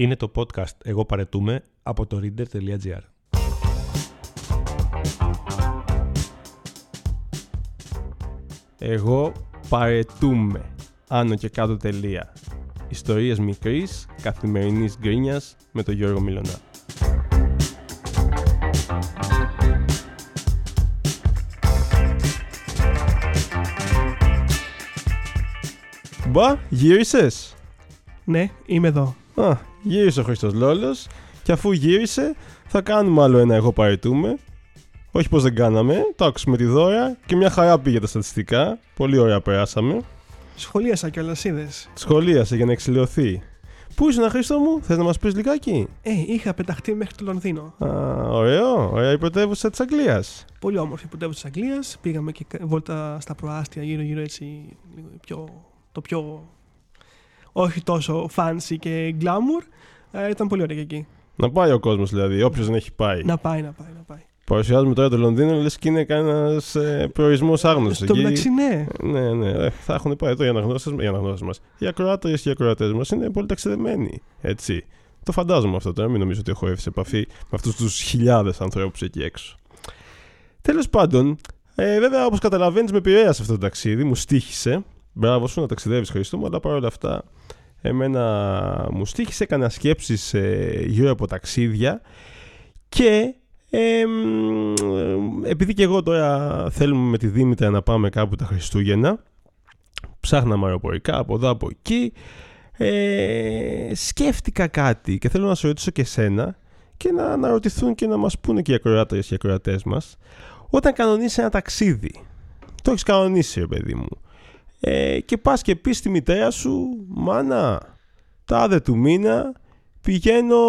Είναι το podcast «Εγώ παρετούμε» από το reader.gr. Εγώ παρετούμε. Άνω και κάτω τελεία. Ιστορίες μικρής, καθημερινής γκρίνιας με τον Γιώργο Μιλωνά. Μπα, γύρισες; Ναι, είμαι εδώ. Α, γύρισε ο Χρήστος Λόλος και αφού γύρισε θα κάνουμε άλλο ένα εγώ παρετούμε. Όχι πως δεν κάναμε, το άκουσαμε τη δώρα και μια χαρά πήγε τα στατιστικά. Πολύ ωραία περάσαμε. Σχολίασα κιόλα, είδες. Σχολίασε για να εξηλαιωθεί. Πού ήσουν, Χρήστο μου, θες να μας πεις λιγάκι; Ε, είχα πεταχτεί μέχρι το Λονδίνο. Α, ωραίο, ωραία η πρωτεύουσα της Αγγλίας. Πολύ όμορφη η πρωτεύουσα της Αγγλίας. Πήγαμε και βόλτα στα προάστια γύρω-γύρω έτσι. λίγο Πιο, το πιο. Όχι τόσο fancy και glamour. Ε, ήταν πολύ ωραία και εκεί. Να πάει ο κόσμος δηλαδή, όποιος δεν έχει πάει. Να πάει, να πάει, να πάει. Παρουσιάζουμε τώρα το Λονδίνο, λες και είναι κανένας ε, προορισμός άγνωστος. Στο μεταξύ, ναι. Ναι, ναι, ε, θα έχουν πάει εδώ οι αναγνώσει μας. Οι ακροάτριες και οι ακροατές μας είναι πολύ ταξιδεμένοι. Έτσι. Το φαντάζομαι αυτό τώρα, μην νομίζω ότι έχω έρθει σε επαφή με αυτούς τους χιλιάδες ανθρώπους εκεί έξω. Τέλος πάντων, ε, βέβαια όπως καταλαβαίνεις, με επηρέασε αυτό το ταξίδι, μου στήχησε. Μπράβο σου να ταξιδεύεις, Χριστό μου, αλλά παρόλα αυτά εμένα μου στήχησε, έκανα σκέψεις ε, γύρω από ταξίδια και ε, μ, επειδή και εγώ τώρα θέλουμε με τη Δήμητρα να πάμε κάπου τα Χριστούγεννα, ψάχναμε αεροπορικά από εδώ από εκεί, ε, σκέφτηκα κάτι και θέλω να σε ρωτήσω και σένα και να αναρωτηθούν και να μας πούνε και οι ακροάτες και οι ακροατές μας όταν κανονίσεις ένα ταξίδι το έχεις κανονίσει ρε παιδί μου ε, και πας και πεις στη μητέρα σου μάνα τάδε του μήνα πηγαίνω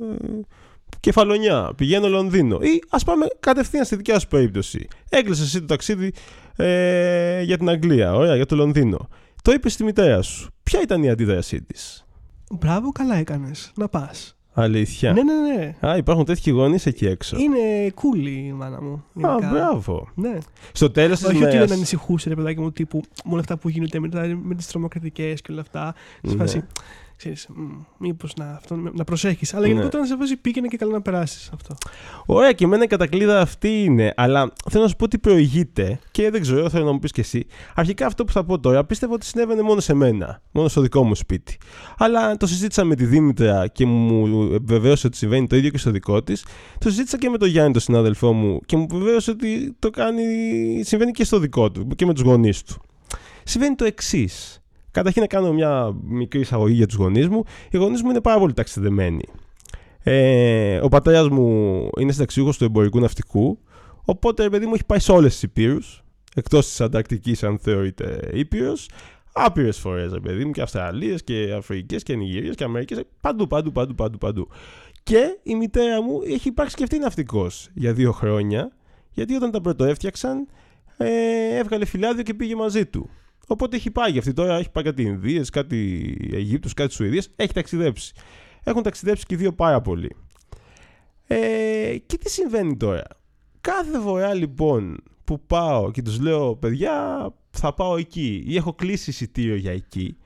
ε, Κεφαλονιά, πηγαίνω Λονδίνο. Ή ας πάμε κατευθείαν στη δικιά σου περίπτωση. Έκλεισες εσύ το ταξίδι ε, για την Αγγλία, ωραία, για το Λονδίνο. Το είπες στη μητέρα σου. Ποια ήταν η αντίδρασή της; Μπράβο, καλά έκανες. Να πας. Αλήθεια. Ναι, ναι, ναι. Α, υπάρχουν τέτοιοι γονείς εκεί έξω. Είναι cool η μάνα μου. Α, γενικά. μπράβο. Ναι. Στο τέλος της Όχι ότι μέρα. δεν ανησυχούσε, ρε παιδάκι μου, τύπου με όλα αυτά που γίνονται με, με τις τρομοκρατικές και όλα αυτά. Σε Ναι. φάση, ξέρεις, μήπως να, αυτό, να προσέχεις. Αλλά Ναι. γενικότερα να σε φάση πήγαινε και καλά να περάσεις αυτό. Ωραία, και εμένα η κατακλείδα αυτή είναι. Αλλά θέλω να σου πω ότι προηγείται και δεν ξέρω, θέλω να μου πεις και εσύ. Αρχικά αυτό που θα πω τώρα πίστευα ότι συνέβαινε μόνο σε μένα, μόνο στο δικό μου σπίτι. Αλλά το συζήτησα με τη Δήμητρα και μου βεβαίωσε ότι συμβαίνει το ίδιο και στο δικό της. Το συζήτησα και με τον Γιάννη, τον συνάδελφό μου, και μου βεβαίωσε ότι το κάνει, συμβαίνει και στο δικό του και με τους γονείς του. Συμβαίνει το εξής. Καταρχήν να κάνω μια μικρή εισαγωγή για τους γονείς μου. Οι γονείς μου είναι πάρα πολύ ταξιδεμένοι. Ε, ο πατέρας μου είναι συνταξιούχος του εμπορικού ναυτικού. Οπότε, ρε παιδί μου, έχει πάει σε όλες τις υπήρους. Εκτός της Ανταρκτικής, αν θεωρείται ήπειρος. Άπειρες φορές, ρε παιδί μου, και Αυστραλίες και Αφρικές και Νιγηρίες και Αμερικές. Παντού, παντού, παντού, παντού, παντού. Και η μητέρα μου έχει υπάρξει και αυτή ναυτικός για δύο χρόνια. Γιατί όταν τα πρωτοέφτιαξαν, ε, έβγαλε φυλάδιο και πήγε μαζί του. Οπότε έχει πάει αυτή τώρα, έχει πάει κάτι Ινδίες, κάτι Αιγύπτου, κάτι Σουηδίε, έχει ταξιδέψει. Έχουν ταξιδέψει και οι δύο πάρα πολύ. Ε, και τι συμβαίνει τώρα; Κάθε φορά λοιπόν που πάω και τους λέω παιδιά θα πάω εκεί ή έχω κλείσει εισιτήριο για εκεί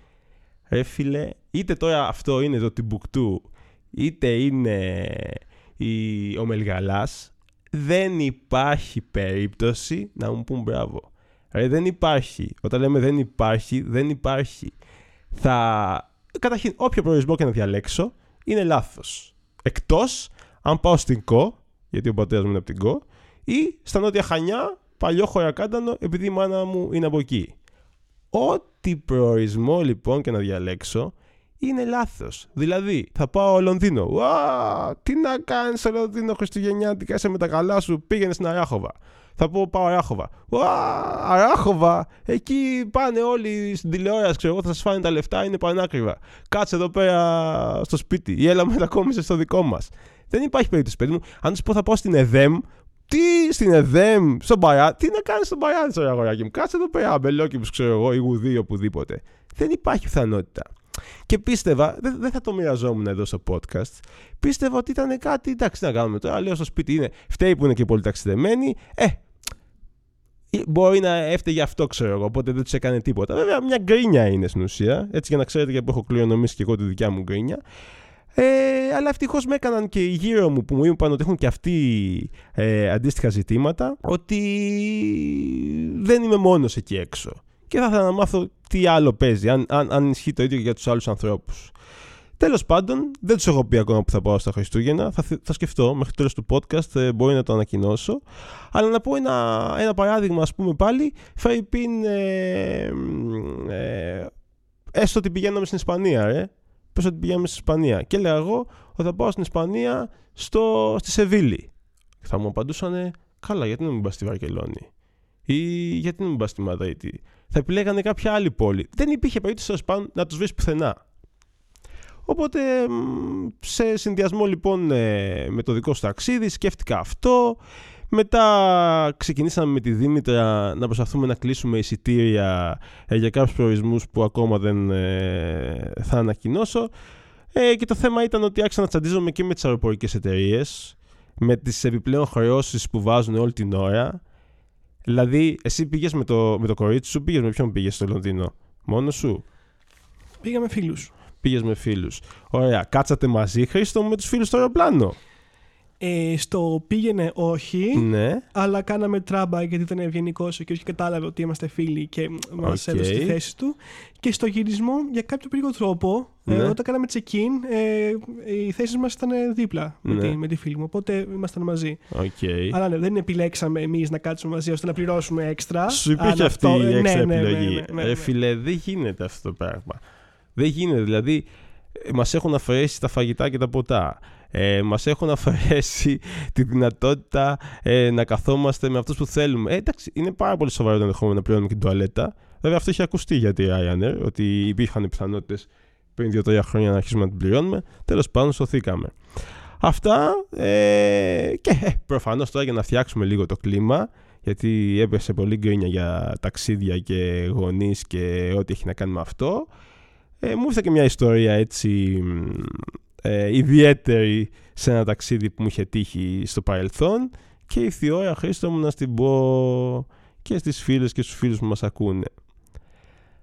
ρε φίλε είτε τώρα αυτό είναι το Τιμπουκτού είτε είναι η, ο Μελγαλάς δεν υπάρχει περίπτωση να μου πούν μπράβο. Ρε, δεν υπάρχει. Όταν λέμε δεν υπάρχει, δεν υπάρχει. Θα... Καταρχήν, όποιο προορισμό και να διαλέξω, είναι λάθος. Εκτός αν πάω στην ΚΟ, γιατί ο πατέρας μου είναι από την ΚΟ, ή στα Νότια Χανιά, παλιό χωρακάντανο, επειδή η μάνα μου είναι από εκεί. Ό,τι προορισμό λοιπόν και να διαλέξω, είναι λάθος. Δηλαδή, θα πάω Λονδίνο. Ουά, τι να κάνεις στο Λονδίνο Χριστουγεννιάτικα, είσαι με τα καλά σου, πήγαινε στην Αράχοβα. Θα πω πάω Αράχοβα. Ουά, Αράχοβα. Εκεί πάνε όλοι στην τηλεόραση, ξέρω εγώ, θα σας φάνε τα λεφτά, είναι πανάκριβα. Κάτσε εδώ πέρα στο σπίτι ή έλα μετακόμισε στο δικό μας. Δεν υπάρχει περίπτωση, παιδί μου. Αν σου πω θα πάω στην ΕΔΕΜ, τι στην ΕΔΕΜ, στον Μπαρά, τι να κάνεις στον Μπαρά, τώρα αγοράκι μου. Κάτσε εδώ πέρα, μπελόκι ξέρω εγώ, ή γουδί, οπουδήποτε. Δεν υπάρχει πιθανότητα. Και πίστευα, δεν, δεν θα το μοιραζόμουν εδώ στο podcast. Πίστευα ότι ήταν κάτι, εντάξει, τι να κάνουμε τώρα. Λέω στο σπίτι είναι, φταίει που είναι και πολύ ταξιδεμένοι. Ε, Μπορεί να έφταιγε αυτό, ξέρω εγώ, οπότε δεν τους έκανε τίποτα. Βέβαια, μια γκρίνια είναι στην ουσία. Έτσι για να ξέρετε γιατί έχω κληρονομήσει και εγώ τη δικιά μου γκρίνια. Ε, αλλά ευτυχώς με έκαναν και οι γύρω μου που μου είπαν ότι έχουν και αυτοί ε, αντίστοιχα ζητήματα, ότι δεν είμαι μόνος εκεί έξω. Και θα ήθελα να μάθω τι άλλο παίζει, αν, αν, αν ισχύει το ίδιο και για τους άλλους ανθρώπους. Τέλος πάντων, δεν τους έχω πει ακόμα που θα πάω στα Χριστούγεννα. Θα, θα σκεφτώ μέχρι το τέλος του podcast, ε, μπορεί να το ανακοινώσω. Αλλά να πω ένα, ένα παράδειγμα, ας πούμε πάλι. Φαϊπίν, ε, ε, έστω ότι πηγαίναμε στην Ισπανία, ρε. Πες ότι πηγαίναμε στην Ισπανία. Και έλεγα εγώ ότι θα πάω στην Ισπανία στο, στη Σεβίλη. Θα μου απαντούσαν, καλά, γιατί να μην πας στη Βαρκελόνη; Ή γιατί να μην πας στη Μαδρίτη; Θα επιλέγανε κάποια άλλη πόλη. Δεν υπήρχε περίπτωση να τους βρεις πουθενά. Οπότε σε συνδυασμό λοιπόν ε, με το δικό σου ταξίδι σκέφτηκα αυτό. Μετά ξεκινήσαμε με τη Δήμητρα να προσπαθούμε να κλείσουμε εισιτήρια ε, για κάποιους προορισμούς που ακόμα δεν ε, θα ανακοινώσω. και το θέμα ήταν ότι άρχισα να τσαντίζομαι και με τις αεροπορικές εταιρείες, με τις επιπλέον χρεώσεις που βάζουν όλη την ώρα. Δηλαδή, εσύ πήγες με το, με το κορίτσι σου, πήγες με ποιον πήγες στο Λονδίνο, μόνος σου; Πήγα με φίλους πήγες με φίλους. Ωραία. Κάτσατε μαζί, Χρήστο, με τους φίλους στο αεροπλάνο; Ε, στο πήγαινε όχι, ναι. αλλά κάναμε τράμπα γιατί ήταν ευγενικός και όχι κατάλαβε ότι είμαστε φίλοι και μας okay. έδωσε τη θέση του. Και στο γυρισμό, για κάποιο περίεργο τρόπο, ε, ναι. ε, όταν κάναμε check-in, ε, οι θέσεις μας ήταν δίπλα με, ναι. τη, με τη φίλη μου. Οπότε ήμασταν μαζί. Okay. Αλλά ναι, δεν επιλέξαμε εμείς να κάτσουμε μαζί ώστε να πληρώσουμε έξτρα. Σου υπήρχε αυτή η ναι, έξτρα ναι, επιλογή. Ναι, ναι, φίλε, δεν γίνεται αυτό το πράγμα. Δεν γίνεται. Δηλαδή, ε, μας έχουν αφαιρέσει τα φαγητά και τα ποτά. Ε, μας έχουν αφαιρέσει τη δυνατότητα ε, να καθόμαστε με αυτούς που θέλουμε. Ε, εντάξει, είναι πάρα πολύ σοβαρό το ενδεχόμενο να πληρώνουμε και την τουαλέτα. Βέβαια, αυτό έχει ακουστεί για τη Ryanair, ότι υπήρχαν πιθανότητες πριν δύο-τρία χρόνια να αρχίσουμε να την πληρώνουμε. Τέλος πάντων, σωθήκαμε. Αυτά ε, και ε, προφανώς τώρα για να φτιάξουμε λίγο το κλίμα γιατί έπεσε πολύ γκρίνια για ταξίδια και γονείς και ό,τι έχει να κάνει με αυτό ε, μου ήρθε και μια ιστορία έτσι ε, ιδιαίτερη σε ένα ταξίδι που μου είχε τύχει στο παρελθόν και ήρθε η ώρα Χρήστο μου να στην πω και στις φίλες και στους φίλους που μας ακούνε.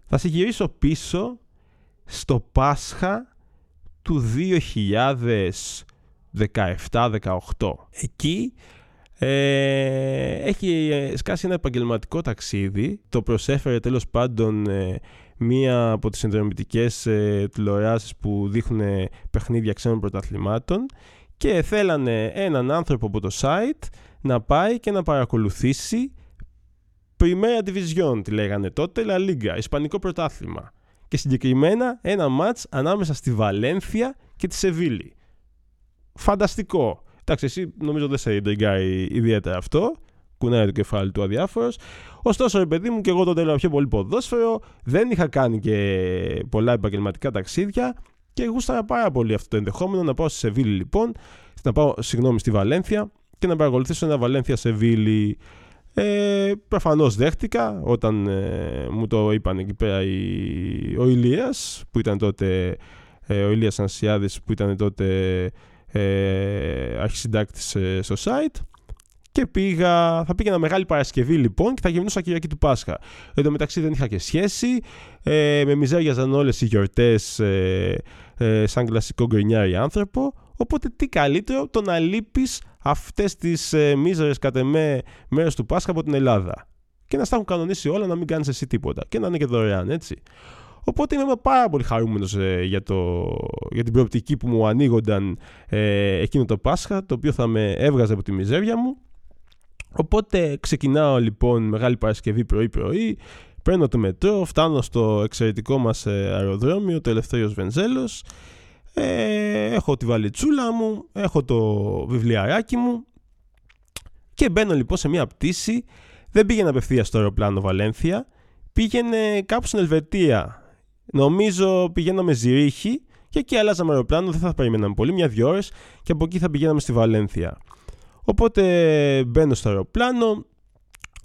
Θα σε γυρίσω πίσω στο Πάσχα του 2017-18. Εκεί ε, έχει ε, σκάσει ένα επαγγελματικό ταξίδι. Το προσέφερε τέλος πάντων ε, μία από τις συνδρομητικές ε, τηλεοράσεις που δείχνουν παιχνίδια ξένων πρωταθλημάτων και θέλανε έναν άνθρωπο από το site να πάει και να παρακολουθήσει Primera Division, τη λέγανε τότε, La Liga, Ισπανικό πρωτάθλημα. Και συγκεκριμένα ένα μάτς ανάμεσα στη Βαλένθια και τη Σεβίλη. Φανταστικό. Εντάξει, εσύ νομίζω δεν σε εντεγκάει ιδιαίτερα αυτό κουνάει το κεφάλι του αδιάφορος. Ωστόσο, ρε παιδί μου, και εγώ τότε έλεγα πιο πολύ ποδόσφαιρο, δεν είχα κάνει και πολλά επαγγελματικά ταξίδια και γούσταρα πάρα πολύ αυτό το ενδεχόμενο να πάω στη Σεβίλη λοιπόν, να πάω, συγγνώμη, στη Βαλένθια και να παρακολουθήσω ένα Βαλένθια Σεβίλη. Ε, Προφανώς δέχτηκα όταν ε, μου το είπαν εκεί πέρα η, ο Ηλίας που ήταν τότε ε, ο Ηλίας Ανσιάδης που ήταν τότε ε, αρχισυντάκτης ε, στο site και πήγα, θα πήγαινα Μεγάλη Παρασκευή λοιπόν και θα γυμνούσα Κυριακή του Πάσχα. Εν τω μεταξύ δεν είχα και σχέση. Ε, με μιζέριαζαν όλες οι γιορτές ε, ε, σαν κλασικό γκρινιάρι άνθρωπο. Οπότε τι καλύτερο το να λείπεις αυτές τις ε, μίζερες κατ' εμέ μέρες του Πάσχα από την Ελλάδα. Και να στα έχουν κανονίσει όλα, να μην κάνεις εσύ τίποτα. Και να είναι και δωρεάν, έτσι. Οπότε είμαι πάρα πολύ χαρούμενος ε, για, για την προοπτική που μου ανοίγονταν ε, εκείνο το Πάσχα, το οποίο θα με έβγαζε από τη μιζέρια μου Οπότε ξεκινάω λοιπόν Μεγάλη Παρασκευή πρωί-πρωί, παίρνω το μετρό, φτάνω στο εξαιρετικό μας ε, αεροδρόμιο, το Ελευθέριος Βενζέλος, ε, έχω τη βαλιτσούλα μου, έχω το βιβλιαράκι μου και μπαίνω λοιπόν σε μια πτήση, δεν πήγαινε απευθείας στο αεροπλάνο Βαλένθια, πήγαινε κάπου στην Ελβετία. Νομίζω πηγαίναμε Ζηρίχη και εκεί αλλάζαμε αεροπλάνο, δεν θα περιμέναμε πολύ, μια-δυο ώρες και από εκεί θα πηγαίναμε στη Βαλένθια. Οπότε μπαίνω στο αεροπλάνο,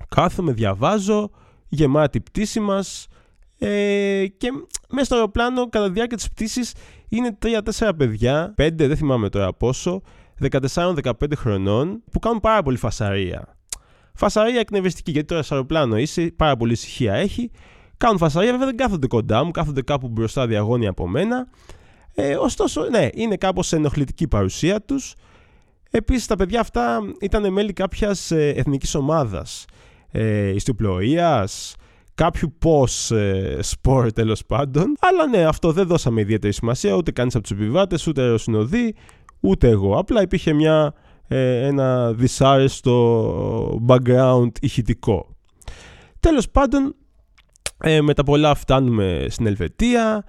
κάθομαι, διαβάζω, γεμάτη πτήση μας ε, και μέσα στο αεροπλάνο κατά τη διάρκεια της πτήσης είναι 3-4 παιδιά, 5 δεν θυμάμαι τώρα πόσο, 14-15 χρονών που κάνουν πάρα πολύ φασαρία. Φασαρία εκνευριστική, γιατί τώρα σε αεροπλάνο είσαι, πάρα πολύ ησυχία έχει. Κάνουν φασαρία, βέβαια δεν κάθονται κοντά μου, κάθονται κάπου μπροστά διαγώνια από μένα. Ε, ωστόσο, ναι, είναι κάπως ενοχλητική η παρουσία τους. Επίσης, τα παιδιά αυτά ήταν μέλη κάποιας ε, εθνικής ομάδας. Ε, ιστιοπλοείας, κάποιου πώ ε, σπορ τέλος πάντων. Αλλά ναι, αυτό δεν δώσαμε ιδιαίτερη σημασία ούτε κανείς από τους επιβάτες, ούτε αεροσυνοδοί, ούτε εγώ. Απλά υπήρχε μια, ε, ένα δυσάρεστο background ηχητικό. Τέλος πάντων, ε, με τα πολλά φτάνουμε στην Ελβετία.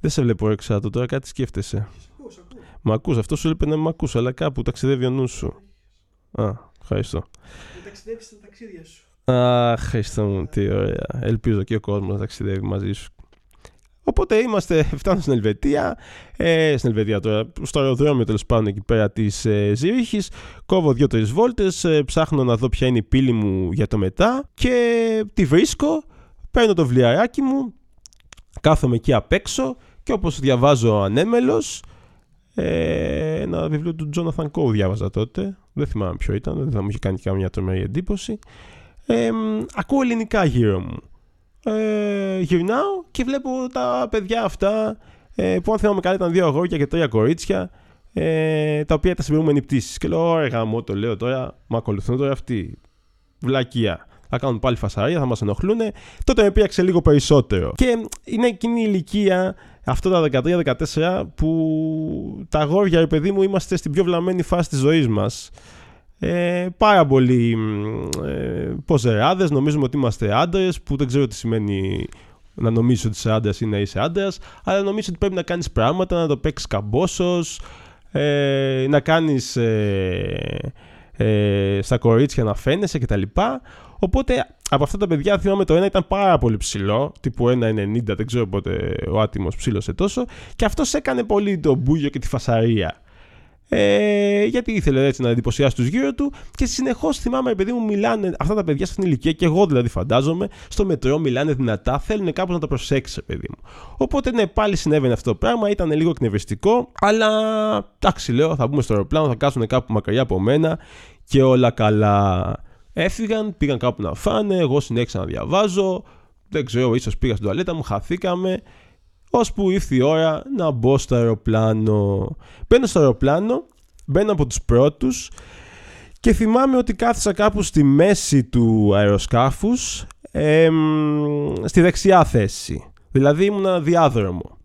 Δεν σε βλέπω έξω τώρα, κάτι σκέφτεσαι. Μ' ακούς, αυτό σου είπε να μ' ακούς, αλλά κάπου ταξιδεύει ο νους σου. Α, ευχαριστώ. Ταξιδεύεις στα ταξίδια σου. Αχ, Χριστό μου, τι ωραία. Ελπίζω και ο κόσμος να ταξιδεύει μαζί σου. Οπότε είμαστε, φτάνω στην Ελβετία, ε, στην Ελβετία τώρα, στο αεροδρόμιο τέλος πάντων εκεί πέρα της ε, Ζήριχη. Κόβω δύο-τρεις βόλτες, ε, ψάχνω να δω ποια είναι η πύλη μου για το μετά και τη βρίσκω. Παίρνω το βιβλιαράκι μου, κάθομαι εκεί απ' έξω και όπως διαβάζω ανέμελος, ε, ένα βιβλίο του Jonathan Coe διάβαζα τότε, δεν θυμάμαι ποιο ήταν, δεν θα μου είχε κάνει καμιά τρομερή εντύπωση. Ε, ακούω ελληνικά γύρω μου. Ε, γυρνάω και βλέπω τα παιδιά αυτά ε, που αν θυμάμαι καλά ήταν δύο αγόρια και τρία κορίτσια ε, τα οποία ήταν στην προηγούμενη πτήση. Και λέω: Ωραία, γάμο, το λέω τώρα, με ακολουθούν τώρα αυτοί. Βλακεία. Θα κάνουν πάλι φασαρία, θα μας ενοχλούν. Τότε με πήραξε λίγο περισσότερο. Και είναι εκείνη η ηλικία, αυτό τα 13-14, που τα αγόρια, ρε παιδί μου, είμαστε στην πιο βλαμμένη φάση της ζωής μας. Ε, πάρα πολλοί ε, ποζεράδες, νομίζουμε ότι είμαστε άντρες, που δεν ξέρω τι σημαίνει να νομίζεις ότι είσαι άντρας ή να είσαι άντρας, αλλά νομίζω ότι πρέπει να κάνεις πράγματα, να το παίξεις καμπόσος, ε, να κάνεις ε, ε, στα κορίτσια να φαίνεσαι κτλ. Οπότε από αυτά τα παιδιά θυμάμαι το ένα ήταν πάρα πολύ ψηλό, τύπου 1,90, δεν ξέρω πότε ο άτιμος ψήλωσε τόσο, και αυτός έκανε πολύ το μπούγιο και τη φασαρία ε, γιατί ήθελε έτσι να εντυπωσιάσει τους γύρω του και συνεχώς θυμάμαι, επειδή μου μιλάνε αυτά τα παιδιά στην ηλικία και εγώ δηλαδή φαντάζομαι, στο μετρό μιλάνε δυνατά, θέλουν κάπως να τα προσέξει, παιδί μου. Οπότε ναι, πάλι συνέβαινε αυτό το πράγμα, ήταν λίγο εκνευριστικό, αλλά εντάξει, λέω, θα μπούμε στο αεροπλάνο, θα κάτσουν κάπου μακριά από μένα και όλα καλά. Έφυγαν, πήγαν κάπου να φάνε, εγώ συνέχισα να διαβάζω. Δεν ξέρω, ίσως πήγα στην τουαλέτα μου, χαθήκαμε ώσπου ήρθε η ώρα να μπω στο αεροπλάνο. Μπαίνω στο αεροπλάνο, μπαίνω από τους πρώτους και θυμάμαι ότι κάθισα κάπου στη μέση του αεροσκάφους στη δεξιά θέση. Δηλαδή ήμουν διάδρομο.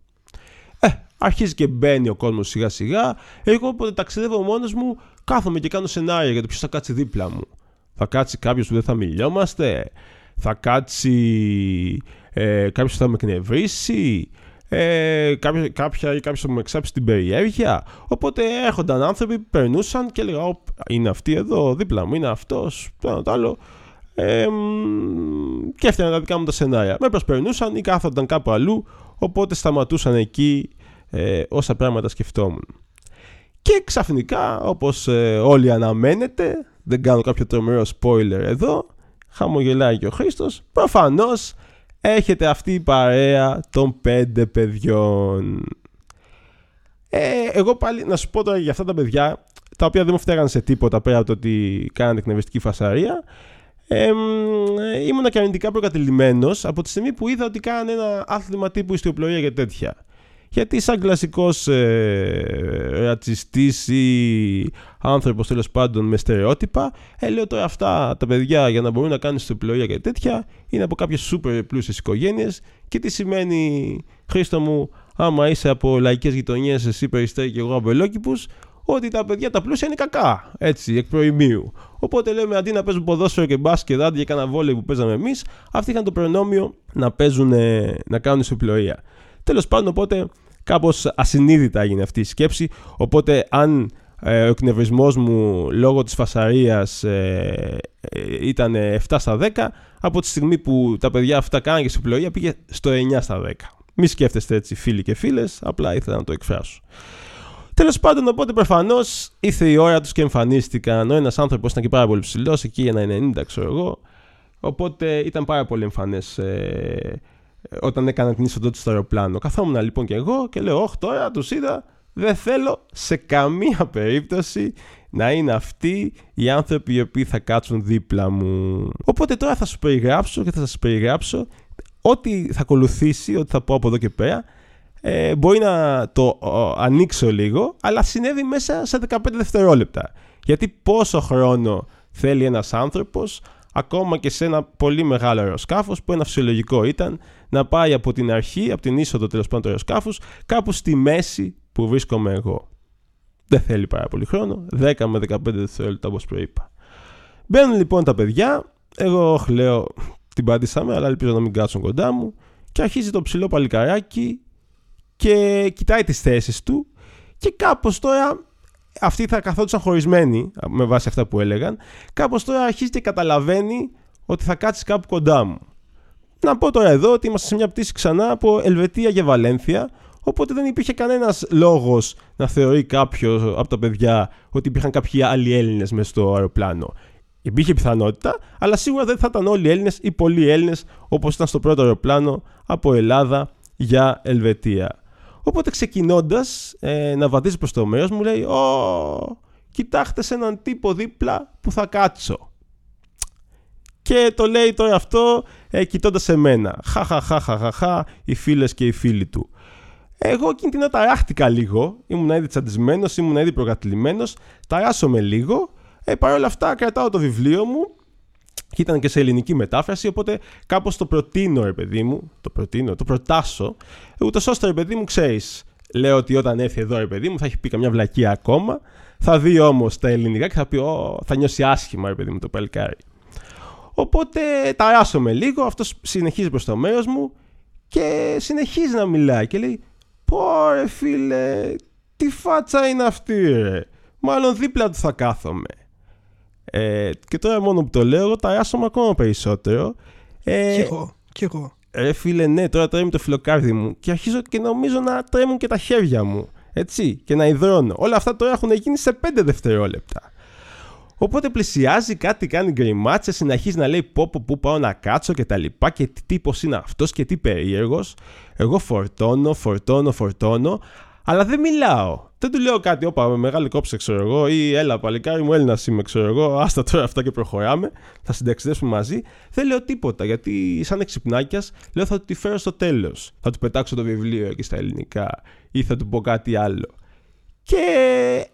Ε, αρχίζει και μπαίνει ο κόσμος σιγά σιγά. Εγώ όποτε ταξιδεύω μόνος μου κάθομαι και κάνω σενάρια για το ποιος θα κάτσει δίπλα μου. Θα κάτσει κάποιος που δεν θα μιλιόμαστε; Θα κάτσει ε, κάποιος που θα με εκνευρίσει; Ε, κάποια, κάποια ή κάποιος θα μου εξάψει την περιέργεια; Οπότε έρχονταν άνθρωποι, περνούσαν και έλεγα: Είναι αυτή εδώ δίπλα μου, είναι αυτός, το το άλλο. Ε, και έφτιανα τα δικά μου τα σενάρια. Με προσπερνούσαν ή κάθονταν κάπου αλλού, οπότε σταματούσαν εκεί ε, όσα πράγματα σκεφτόμουν. Και ξαφνικά, όπως ε, όλοι αναμένετε, δεν κάνω κάποιο τρομερό spoiler εδώ, χαμογελάει και ο Χρήστος, προφανώς έχετε αυτή η παρέα των πέντε παιδιών. Ε, εγώ πάλι να σου πω τώρα για αυτά τα παιδιά, τα οποία δεν μου φταίγανε σε τίποτα πέρα από το ότι κάνανε εκνευριστική φασαρία. Ε, ήμουν και αρνητικά προκατελημένος από τη στιγμή που είδα ότι κάνανε ένα άθλημα τύπου ιστιοπλοεία και τέτοια. Γιατί σαν κλασικός ε, ρατσιστής ή άνθρωπος τέλος πάντων με στερεότυπα, ε, λέω τώρα αυτά τα παιδιά για να μπορούν να κάνουν ιστοπλοεία και τέτοια είναι από κάποιες σούπερ πλούσιες οικογένειες και τι σημαίνει Χρήστο μου άμα είσαι από λαϊκές γειτονιές εσύ περιστέρι και εγώ από ελόκηπους ότι τα παιδιά τα πλούσια είναι κακά, έτσι, εκ προημίου. Οπότε λέμε αντί να παίζουν ποδόσφαιρο και μπάσκετ, αντί για κανένα βόλεϊ που παίζαμε εμείς, αυτοί είχαν το προνόμιο να παίζουν, να κάνουν ιστοπλοεία. Τέλος πάντων, οπότε κάπως ασυνείδητα έγινε αυτή η σκέψη. Οπότε, αν ε, ο εκνευρισμός μου λόγω της φασαρίας ε, ε, ήταν 7 στα 10 από τη στιγμή που τα παιδιά αυτά κάνανε και συμπλοεία πήγε στο 9 στα 10 μη σκέφτεστε έτσι φίλοι και φίλες απλά ήθελα να το εκφράσω Τέλος πάντων, οπότε προφανώς ήρθε η ώρα τους και εμφανίστηκαν. Ο ένας άνθρωπος ήταν και πάρα πολύ ψηλός, εκεί ένα 90, ξέρω εγώ. Οπότε ήταν πάρα πολύ εμφανές όταν έκανα την είσοδο του στο αεροπλάνο. Καθόμουν λοιπόν και εγώ και λέω: Όχι, τώρα τους είδα, δεν θέλω σε καμία περίπτωση να είναι αυτοί οι άνθρωποι οι οποίοι θα κάτσουν δίπλα μου. Οπότε τώρα θα σου περιγράψω και θα σας περιγράψω ό,τι θα ακολουθήσει, ό,τι θα πω από εδώ και πέρα. Ε, μπορεί να το ανοίξω λίγο, αλλά συνέβη μέσα σε 15 δευτερόλεπτα. Γιατί πόσο χρόνο θέλει ένας άνθρωπος, ακόμα και σε ένα πολύ μεγάλο αεροσκάφος, που ένα φυσιολογικό ήταν να πάει από την αρχή, από την είσοδο τέλος πάντων του αεροσκάφους, κάπου στη μέση που βρίσκομαι εγώ. Δεν θέλει πάρα πολύ χρόνο, 10 με 15 δευτερόλεπτα όπως προείπα. Μπαίνουν λοιπόν τα παιδιά, εγώ λέω την πατήσαμε, αλλά ελπίζω να μην κάτσουν κοντά μου, και αρχίζει το ψηλό παλικαράκι και κοιτάει τις θέσεις του και κάπως τώρα αυτοί θα καθόντουσαν χωρισμένοι με βάση αυτά που έλεγαν κάπως τώρα αρχίζει και καταλαβαίνει ότι θα κάτσεις κάπου κοντά μου. Να πω τώρα εδώ ότι είμαστε σε μια πτήση ξανά από Ελβετία για Βαλένθια Οπότε δεν υπήρχε κανένας λόγος να θεωρεί κάποιος από τα παιδιά ότι υπήρχαν κάποιοι άλλοι Έλληνες μέσα στο αεροπλάνο. Υπήρχε πιθανότητα, αλλά σίγουρα δεν θα ήταν όλοι Έλληνες ή πολλοί Έλληνες όπως ήταν στο πρώτο αεροπλάνο από Ελλάδα για Ελβετία. Οπότε ξεκινώντας ε, να βαδίζει προς το μέρος μου, λέει: Ω, κοιτάξτε σε έναν τύπο δίπλα που θα κάτσω. Και το λέει τώρα αυτό ε, κοιτώντας σε μένα. Χαχαχαχαχαχα, οι φίλες και οι φίλοι του. Εγώ εκείνη την ταράχτηκα λίγο. Ήμουν ήδη τσαντισμένος, ήμουν ήδη προκατηλημένος. Ταράσομαι λίγο. Ε, Παρ' όλα αυτά, κρατάω το βιβλίο μου και ήταν και σε ελληνική μετάφραση, οπότε κάπως το προτείνω, ρε παιδί μου, το προτείνω, το προτάσω, ούτως ώστε, ρε παιδί μου, ξέρεις, λέω ότι όταν έρθει εδώ, ρε παιδί μου, θα έχει πει καμιά βλακία ακόμα, θα δει όμως τα ελληνικά και θα πει, Ω, θα νιώσει άσχημα, ρε παιδί μου, το παλικάρι. Οπότε ταράσομαι λίγο, αυτός συνεχίζει προς το μέρος μου και συνεχίζει να μιλάει και λέει «Πω ρε φίλε, τι φάτσα είναι αυτή ρε, μάλλον δίπλα του θα κάθομαι». Ε, και τώρα μόνο που το λέω, εγώ ταράσομαι ακόμα περισσότερο. Ε, κι εγώ, κι εγώ. Ρε φίλε, ναι, τώρα τρέμει το φιλοκάρδι μου και αρχίζω και νομίζω να τρέμουν και τα χέρια μου. Έτσι, και να υδρώνω. Όλα αυτά τώρα έχουν γίνει σε 5 δευτερόλεπτα. Οπότε πλησιάζει, κάτι κάνει γκριμάτσε, συνεχίζει να λέει πω πω που πάω να κάτσω και τα λοιπά και τι τύπος είναι αυτός και τι περίεργος. Εγώ φορτώνω, φορτώνω, φορτώνω, αλλά δεν μιλάω. Δεν του λέω κάτι, όπα, με μεγάλη κόψε, ξέρω εγώ, ή έλα, παλικάρι μου, Έλληνας είμαι, ξέρω εγώ, άστα τώρα αυτά και προχωράμε. Θα συνταξιδέσουμε μαζί. Δεν λέω τίποτα, γιατί σαν εξυπνάκιας λέω θα του τη φέρω στο τέλος. Θα του πετάξω το βιβλίο εκεί στα ελληνικά, ή θα του πω κάτι άλλο. Και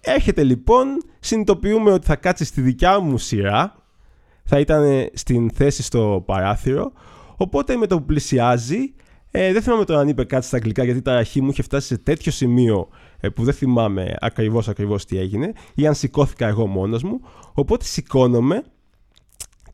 έρχεται λοιπόν, συνειδητοποιούμε ότι θα κάτσει στη δικιά μου σειρά, θα ήταν στην θέση στο παράθυρο, οπότε με το που πλησιάζει, ε, δεν θυμάμαι τώρα αν είπε κάτι στα αγγλικά γιατί τα αρχή μου είχε φτάσει σε τέτοιο σημείο ε, που δεν θυμάμαι ακριβώς ακριβώς τι έγινε ή αν σηκώθηκα εγώ μόνος μου. Οπότε σηκώνομαι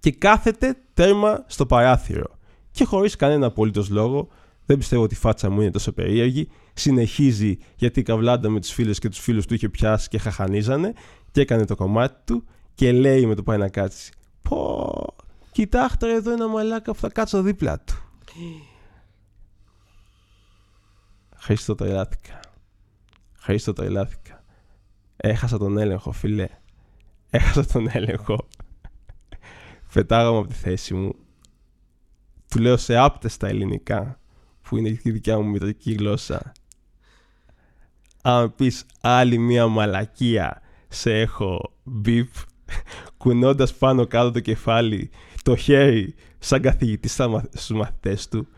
και κάθεται τέρμα στο παράθυρο. Και χωρίς κανένα απολύτως λόγο, δεν πιστεύω ότι η φάτσα μου είναι τόσο περίεργη, συνεχίζει γιατί η καβλάντα με τους φίλους και τους φίλους του είχε πιάσει και χαχανίζανε και έκανε το κομμάτι του και λέει με το πάει να κάτσει «Πω, κοιτάξτε εδώ ένα μαλάκα που θα κάτσω δίπλα του». Χρήστο τρελάθηκα. Χρήστο τρελάθηκα. Έχασα τον έλεγχο, φίλε. Έχασα τον έλεγχο. Πετάγαμε από τη θέση μου. Του λέω σε άπτες στα ελληνικά, που είναι η δικιά μου μητρική γλώσσα. Αν πεις άλλη μία μαλακία, σε έχω μπιπ, κουνώντας πάνω κάτω το κεφάλι, το χέρι σαν καθηγητή στους μαθητές του,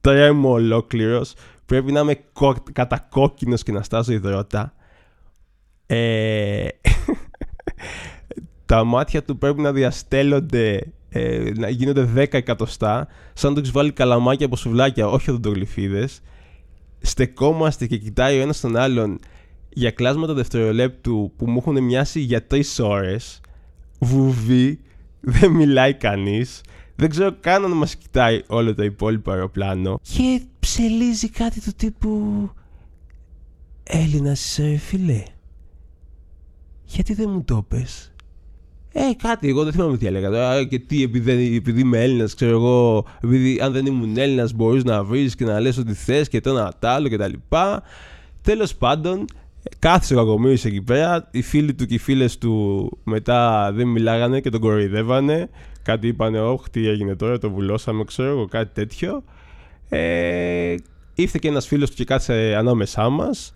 τρέμω ολόκληρος, πρέπει να είμαι κο... κατακόκκινος και να στάζω υδρότα. Ε... τα μάτια του πρέπει να διαστέλλονται, ε, να γίνονται 10 εκατοστά, σαν να τους βάλει καλαμάκια από σουβλάκια, όχι οδοντογλυφίδες. Στεκόμαστε και κοιτάει ο ένας τον άλλον για κλάσματα δευτερολέπτου που μου έχουν μοιάσει για τρεις ώρες. Βουβή, δεν μιλάει κανείς. Δεν ξέρω καν αν μας κοιτάει όλο το υπόλοιπο αεροπλάνο. Και ψελίζει κάτι του τύπου... Έλληνας είσαι φίλε. Γιατί δεν μου το πες; Ε, κάτι, εγώ δεν θυμάμαι τι έλεγα τώρα. Και τι, επειδή, επειδή είμαι Έλληνας, ξέρω εγώ, επειδή αν δεν ήμουν Έλληνας, μπορείς να βρεις και να λες ό,τι θες και το ένα τ' άλλο κτλ. Τέλος πάντων, κάθισε ο Κακομοίρης εκεί πέρα. Οι φίλοι του και οι φίλες του μετά δεν μιλάγανε και τον κοροϊδεύανε. Κάτι είπανε, Όχι, τι έγινε τώρα, το βουλώσαμε, ξέρω εγώ, κάτι τέτοιο. Ε, ήρθε και ένας φίλος του και κάτσε ανάμεσά μας.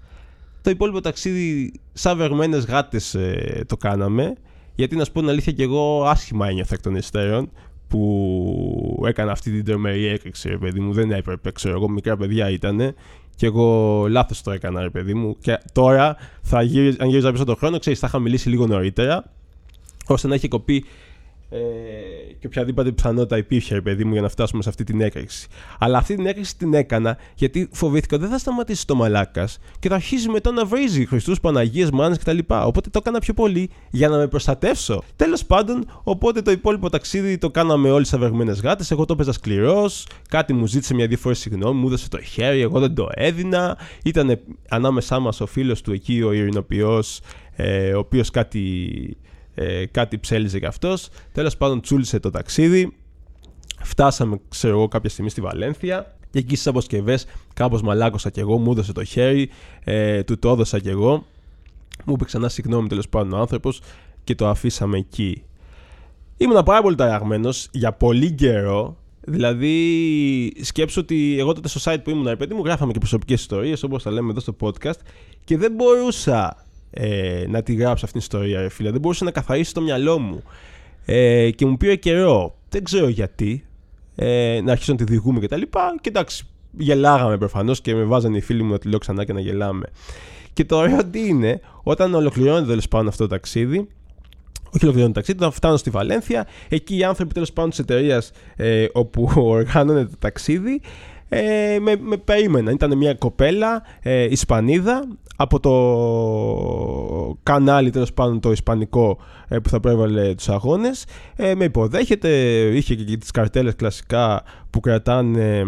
Το υπόλοιπο ταξίδι, σαν βεγμένες γάτες ε, το κάναμε. Γιατί να σου πω την αλήθεια, και εγώ άσχημα ένιωθα εκ των υστέρων που έκανα αυτή την τρομερή έκρηξη, ρε παιδί μου. Δεν έπρεπε, ξέρω εγώ, μικρά παιδιά ήταν. Και εγώ λάθος το έκανα, ρε παιδί μου. Και τώρα, θα γύριζα, αν γύριζα πίσω τον χρόνο, ξέρεις, θα είχα μιλήσει λίγο νωρίτερα, ώστε να έχει κοπεί ε, και οποιαδήποτε πιθανότητα υπήρχε, ρε παιδί μου, για να φτάσουμε σε αυτή την έκρηξη. Αλλά αυτή την έκρηξη την έκανα γιατί φοβήθηκα ότι δεν θα σταματήσει το μαλάκας και θα αρχίζει μετά να βρίζει Χριστούς, Παναγίες, Μάνες κτλ. Οπότε το έκανα πιο πολύ για να με προστατεύσω. Τέλος πάντων, οπότε το υπόλοιπο ταξίδι το κάναμε όλοι σαν βεγμένες γάτες. Εγώ το έπαιζα σκληρός. Κάτι μου ζήτησε μια-δύο φορές συγγνώμη, μου έδωσε το χέρι, εγώ δεν το έδινα. Ήταν ανάμεσά μας ο φίλος του εκεί, ο ειρηνοποιός, ε, ο οποίος κάτι ε, κάτι ψέλιζε κι αυτός. Τέλος πάντων τσούλησε το ταξίδι. Φτάσαμε, ξέρω εγώ, κάποια στιγμή στη Βαλένθια. Και εκεί στις αποσκευές, κάπως μαλάκωσα κι εγώ, μου έδωσε το χέρι, ε, του το έδωσα κι εγώ. Μου είπε ξανά συγγνώμη τέλος πάντων ο άνθρωπος και το αφήσαμε εκεί. Ήμουν πάρα πολύ ταραγμένος για πολύ καιρό. Δηλαδή, σκέψω ότι εγώ τότε στο site που ήμουν, ρε παιδί μου, γράφαμε και προσωπικές ιστορίες, όπως τα λέμε εδώ στο podcast, και δεν μπορούσα ε, να τη γράψω αυτήν την ιστορία, ρε φίλε. Δεν μπορούσα να καθαρίσει το μυαλό μου. Ε, και μου πήρε καιρό. Δεν ξέρω γιατί. Ε, να αρχίσω να τη διηγούμε και τα λοιπά. Και εντάξει, γελάγαμε προφανώς και με βάζανε οι φίλοι μου να τη λέω ξανά και να γελάμε. Και το ωραίο τι είναι, όταν ολοκληρώνεται τέλος πάντων αυτό το ταξίδι, όχι ολοκληρώνεται το ταξίδι, όταν φτάνω στη Βαλένθια, εκεί οι άνθρωποι τέλος πάντων της εταιρείας ε, όπου οργάνωνε το ταξίδι, ε, με, με περίμεναν. Ήταν μια κοπέλα ε, Ισπανίδα από το κανάλι τέλος πάντων το ισπανικό ε, που θα προέβαλε τους αγώνες. Ε, με υποδέχεται, είχε και τις καρτέλες κλασικά που κρατάνε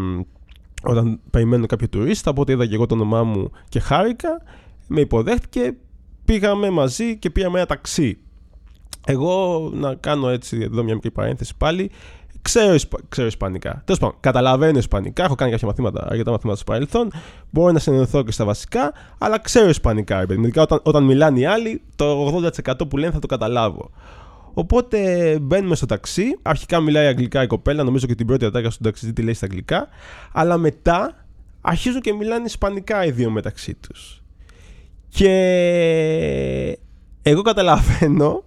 όταν περιμένουν κάποιο τουρίστα οπότε είδα και εγώ το όνομά μου και χάρηκα. Με υποδέχτηκε πήγαμε μαζί και πήγαμε ένα ταξί. Εγώ να κάνω έτσι εδώ μια μικρή παρένθεση πάλι Ξέρω, ξέρω Ισπανικά. Τέλος πάντων, καταλαβαίνω Ισπανικά. Έχω κάνει κάποια μαθήματα, αρκετά μαθήματα στο παρελθόν. Μπορώ να συνεννοηθώ και στα βασικά, αλλά ξέρω Ισπανικά. Ειδικά όταν, όταν μιλάνε οι άλλοι, το 80% που λένε θα το καταλάβω. Οπότε μπαίνουμε στο ταξί. Αρχικά μιλάει αγγλικά η κοπέλα, νομίζω και την πρώτη ατάκα στον ταξί τη λέει στα αγγλικά. Αλλά μετά αρχίζουν και μιλάνε Ισπανικά οι δύο μεταξύ τους. Και εγώ καταλαβαίνω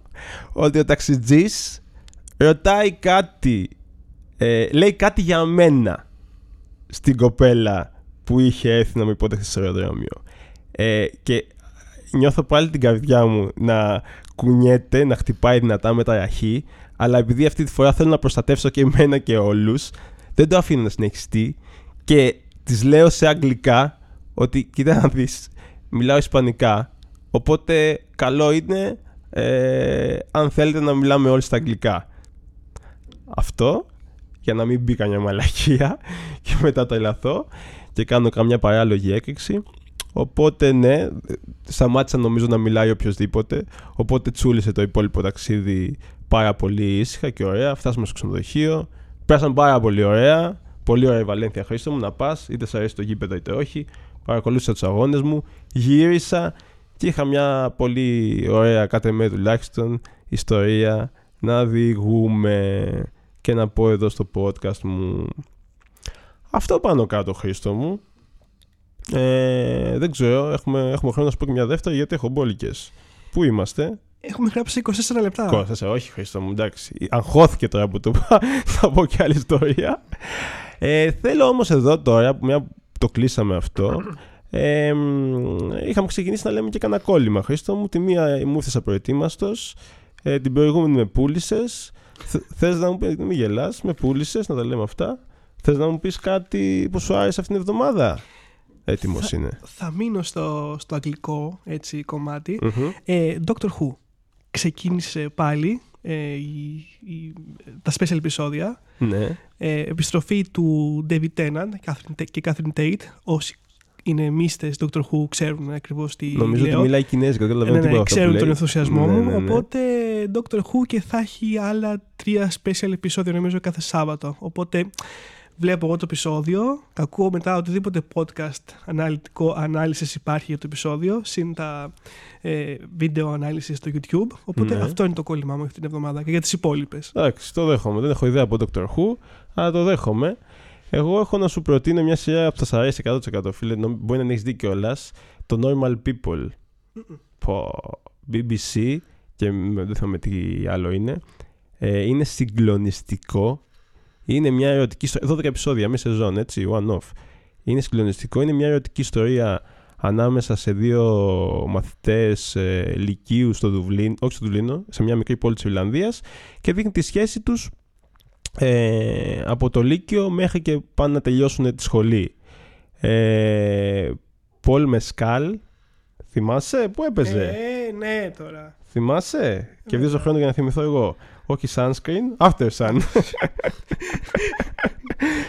ότι ο ταξιτζής ρωτάει κάτι ε, λέει κάτι για μένα στην κοπέλα που είχε έρθει να με υπότεχε στο αεροδρόμιο. Ε, και νιώθω πάλι την καρδιά μου να κουνιέται, να χτυπάει δυνατά με τα ραχή, αλλά επειδή αυτή τη φορά θέλω να προστατεύσω και εμένα και όλους, δεν το αφήνω να συνεχιστεί και της λέω σε αγγλικά ότι κοίτα να δεις, μιλάω ισπανικά, οπότε καλό είναι ε, αν θέλετε να μιλάμε όλοι στα αγγλικά. Αυτό για να μην μπει καμιά μαλακία και μετά το ελαθώ και κάνω καμιά παράλογη έκρηξη. Οπότε ναι, σταμάτησα νομίζω να μιλάει οποιοδήποτε. Οπότε τσούλησε το υπόλοιπο ταξίδι πάρα πολύ ήσυχα και ωραία. Φτάσαμε στο ξενοδοχείο. Πέρασαν πάρα πολύ ωραία. Πολύ ωραία η Βαλένθια Χρήστο μου να πας, είτε σε αρέσει το γήπεδο είτε όχι. Παρακολούθησα τους αγώνες μου. Γύρισα και είχα μια πολύ ωραία, κάθε με τουλάχιστον, ιστορία να διηγούμε και να πω εδώ στο podcast μου αυτό πάνω κάτω Χρήστο μου. Ε, δεν ξέρω έχουμε, έχουμε χρόνο να σου πω και μια δεύτερη γιατί έχω μπόλικες. Πού είμαστε; Έχουμε γράψει 24 λεπτά. 24, όχι Χρήστο μου εντάξει. Αγχώθηκε τώρα που το είπα Θα πω και άλλη ιστορία. Ε, Θέλω όμως εδώ τώρα που μια το κλείσαμε αυτό ε, είχαμε ξεκινήσει να λέμε και κανένα κόλλημα Χρήστο μου. Τη μία μου ήρθε προετοίμαστος ε, Την προηγούμενη με πούλησες Θε να μου πεις, μην γελάς, με πούλησες να τα λέμε αυτά. Θες να μου πεις κάτι που σου άρεσε αυτήν την εβδομάδα. Έτοιμος είναι. Θα μείνω στο, στο αγγλικό έτσι, Ε, Doctor Who. Ξεκίνησε πάλι ε, η, η, τα special επεισόδια. Ναι. Ε, επιστροφή του David Tennant και Catherine Tate. Όσοι είναι μίστες Doctor Who, ξέρουν ακριβώς τι. Νομίζω λέω. ότι μιλάει Κινέζικα, δεν καταλαβαίνω ναι, ναι, Ξέρουν τον ενθουσιασμό ναι, μου. Ναι, ναι. Οπότε Doctor Who και θα έχει άλλα τρία special επεισόδια νομίζω κάθε Σάββατο. Οπότε βλέπω εγώ το επεισόδιο, ακούω μετά οτιδήποτε podcast αναλυτικό ανάλυσης υπάρχει για το επεισόδιο, συν τα ε, βίντεο ανάλυσης στο YouTube. Οπότε ναι. αυτό είναι το κόλλημά μου αυτή την εβδομάδα και για τις υπόλοιπες. Εντάξει, το δέχομαι. Δεν έχω ιδέα από Doctor Who, αλλά το δέχομαι. Εγώ έχω να σου προτείνω μια σειρά που θα σα αρέσει 100% φίλε. Μπορεί να έχεις δει κιόλας. Το Normal People. Πω, BBC και δεν θυμάμαι τι άλλο είναι. Ε, είναι συγκλονιστικό. Είναι μια ερωτική ιστορία. 12 επεισόδια, μία σεζόν, έτσι, one off. Είναι συγκλονιστικό. Είναι μια ερωτική ιστορία ανάμεσα σε δύο μαθητές ε, λυκείου στο Δουβλίνο, όχι στο Δουβλίνο, σε μια μικρή πόλη της Ιρλανδίας και δείχνει τη σχέση τους ε, από το Λύκειο μέχρι και πάνε να τελειώσουν τη σχολή. Ε, Πολ Μεσκάλ, θυμάσαι που έπαιζε; Ε, ναι τώρα. Θυμάσαι; Και βίζω χρόνο για να θυμηθώ εγώ. Όχι sunscreen, after sun.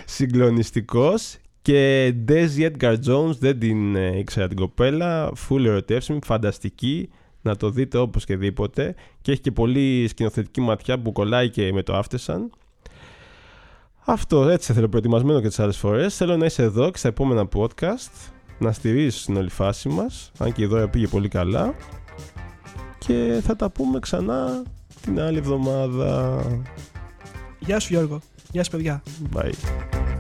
Συγκλονιστικός και Desi Edgar Jones δεν την ε, ήξερα την κοπέλα. Φούλη ερωτεύσιμη, φανταστική. Να το δείτε όπως και δίποτε. Και έχει και πολύ σκηνοθετική ματιά που κολλάει και με το After Αυτό έτσι θέλω προετοιμασμένο και τις άλλες φορές. Θέλω να είσαι εδώ και στα επόμενα podcast. Να στηρίζεις την όλη φάση μας. Αν και η δώρα πήγε πολύ καλά. Και θα τα πούμε ξανά την άλλη εβδομάδα. Γεια σου Γιώργο. Γεια σου παιδιά. Bye.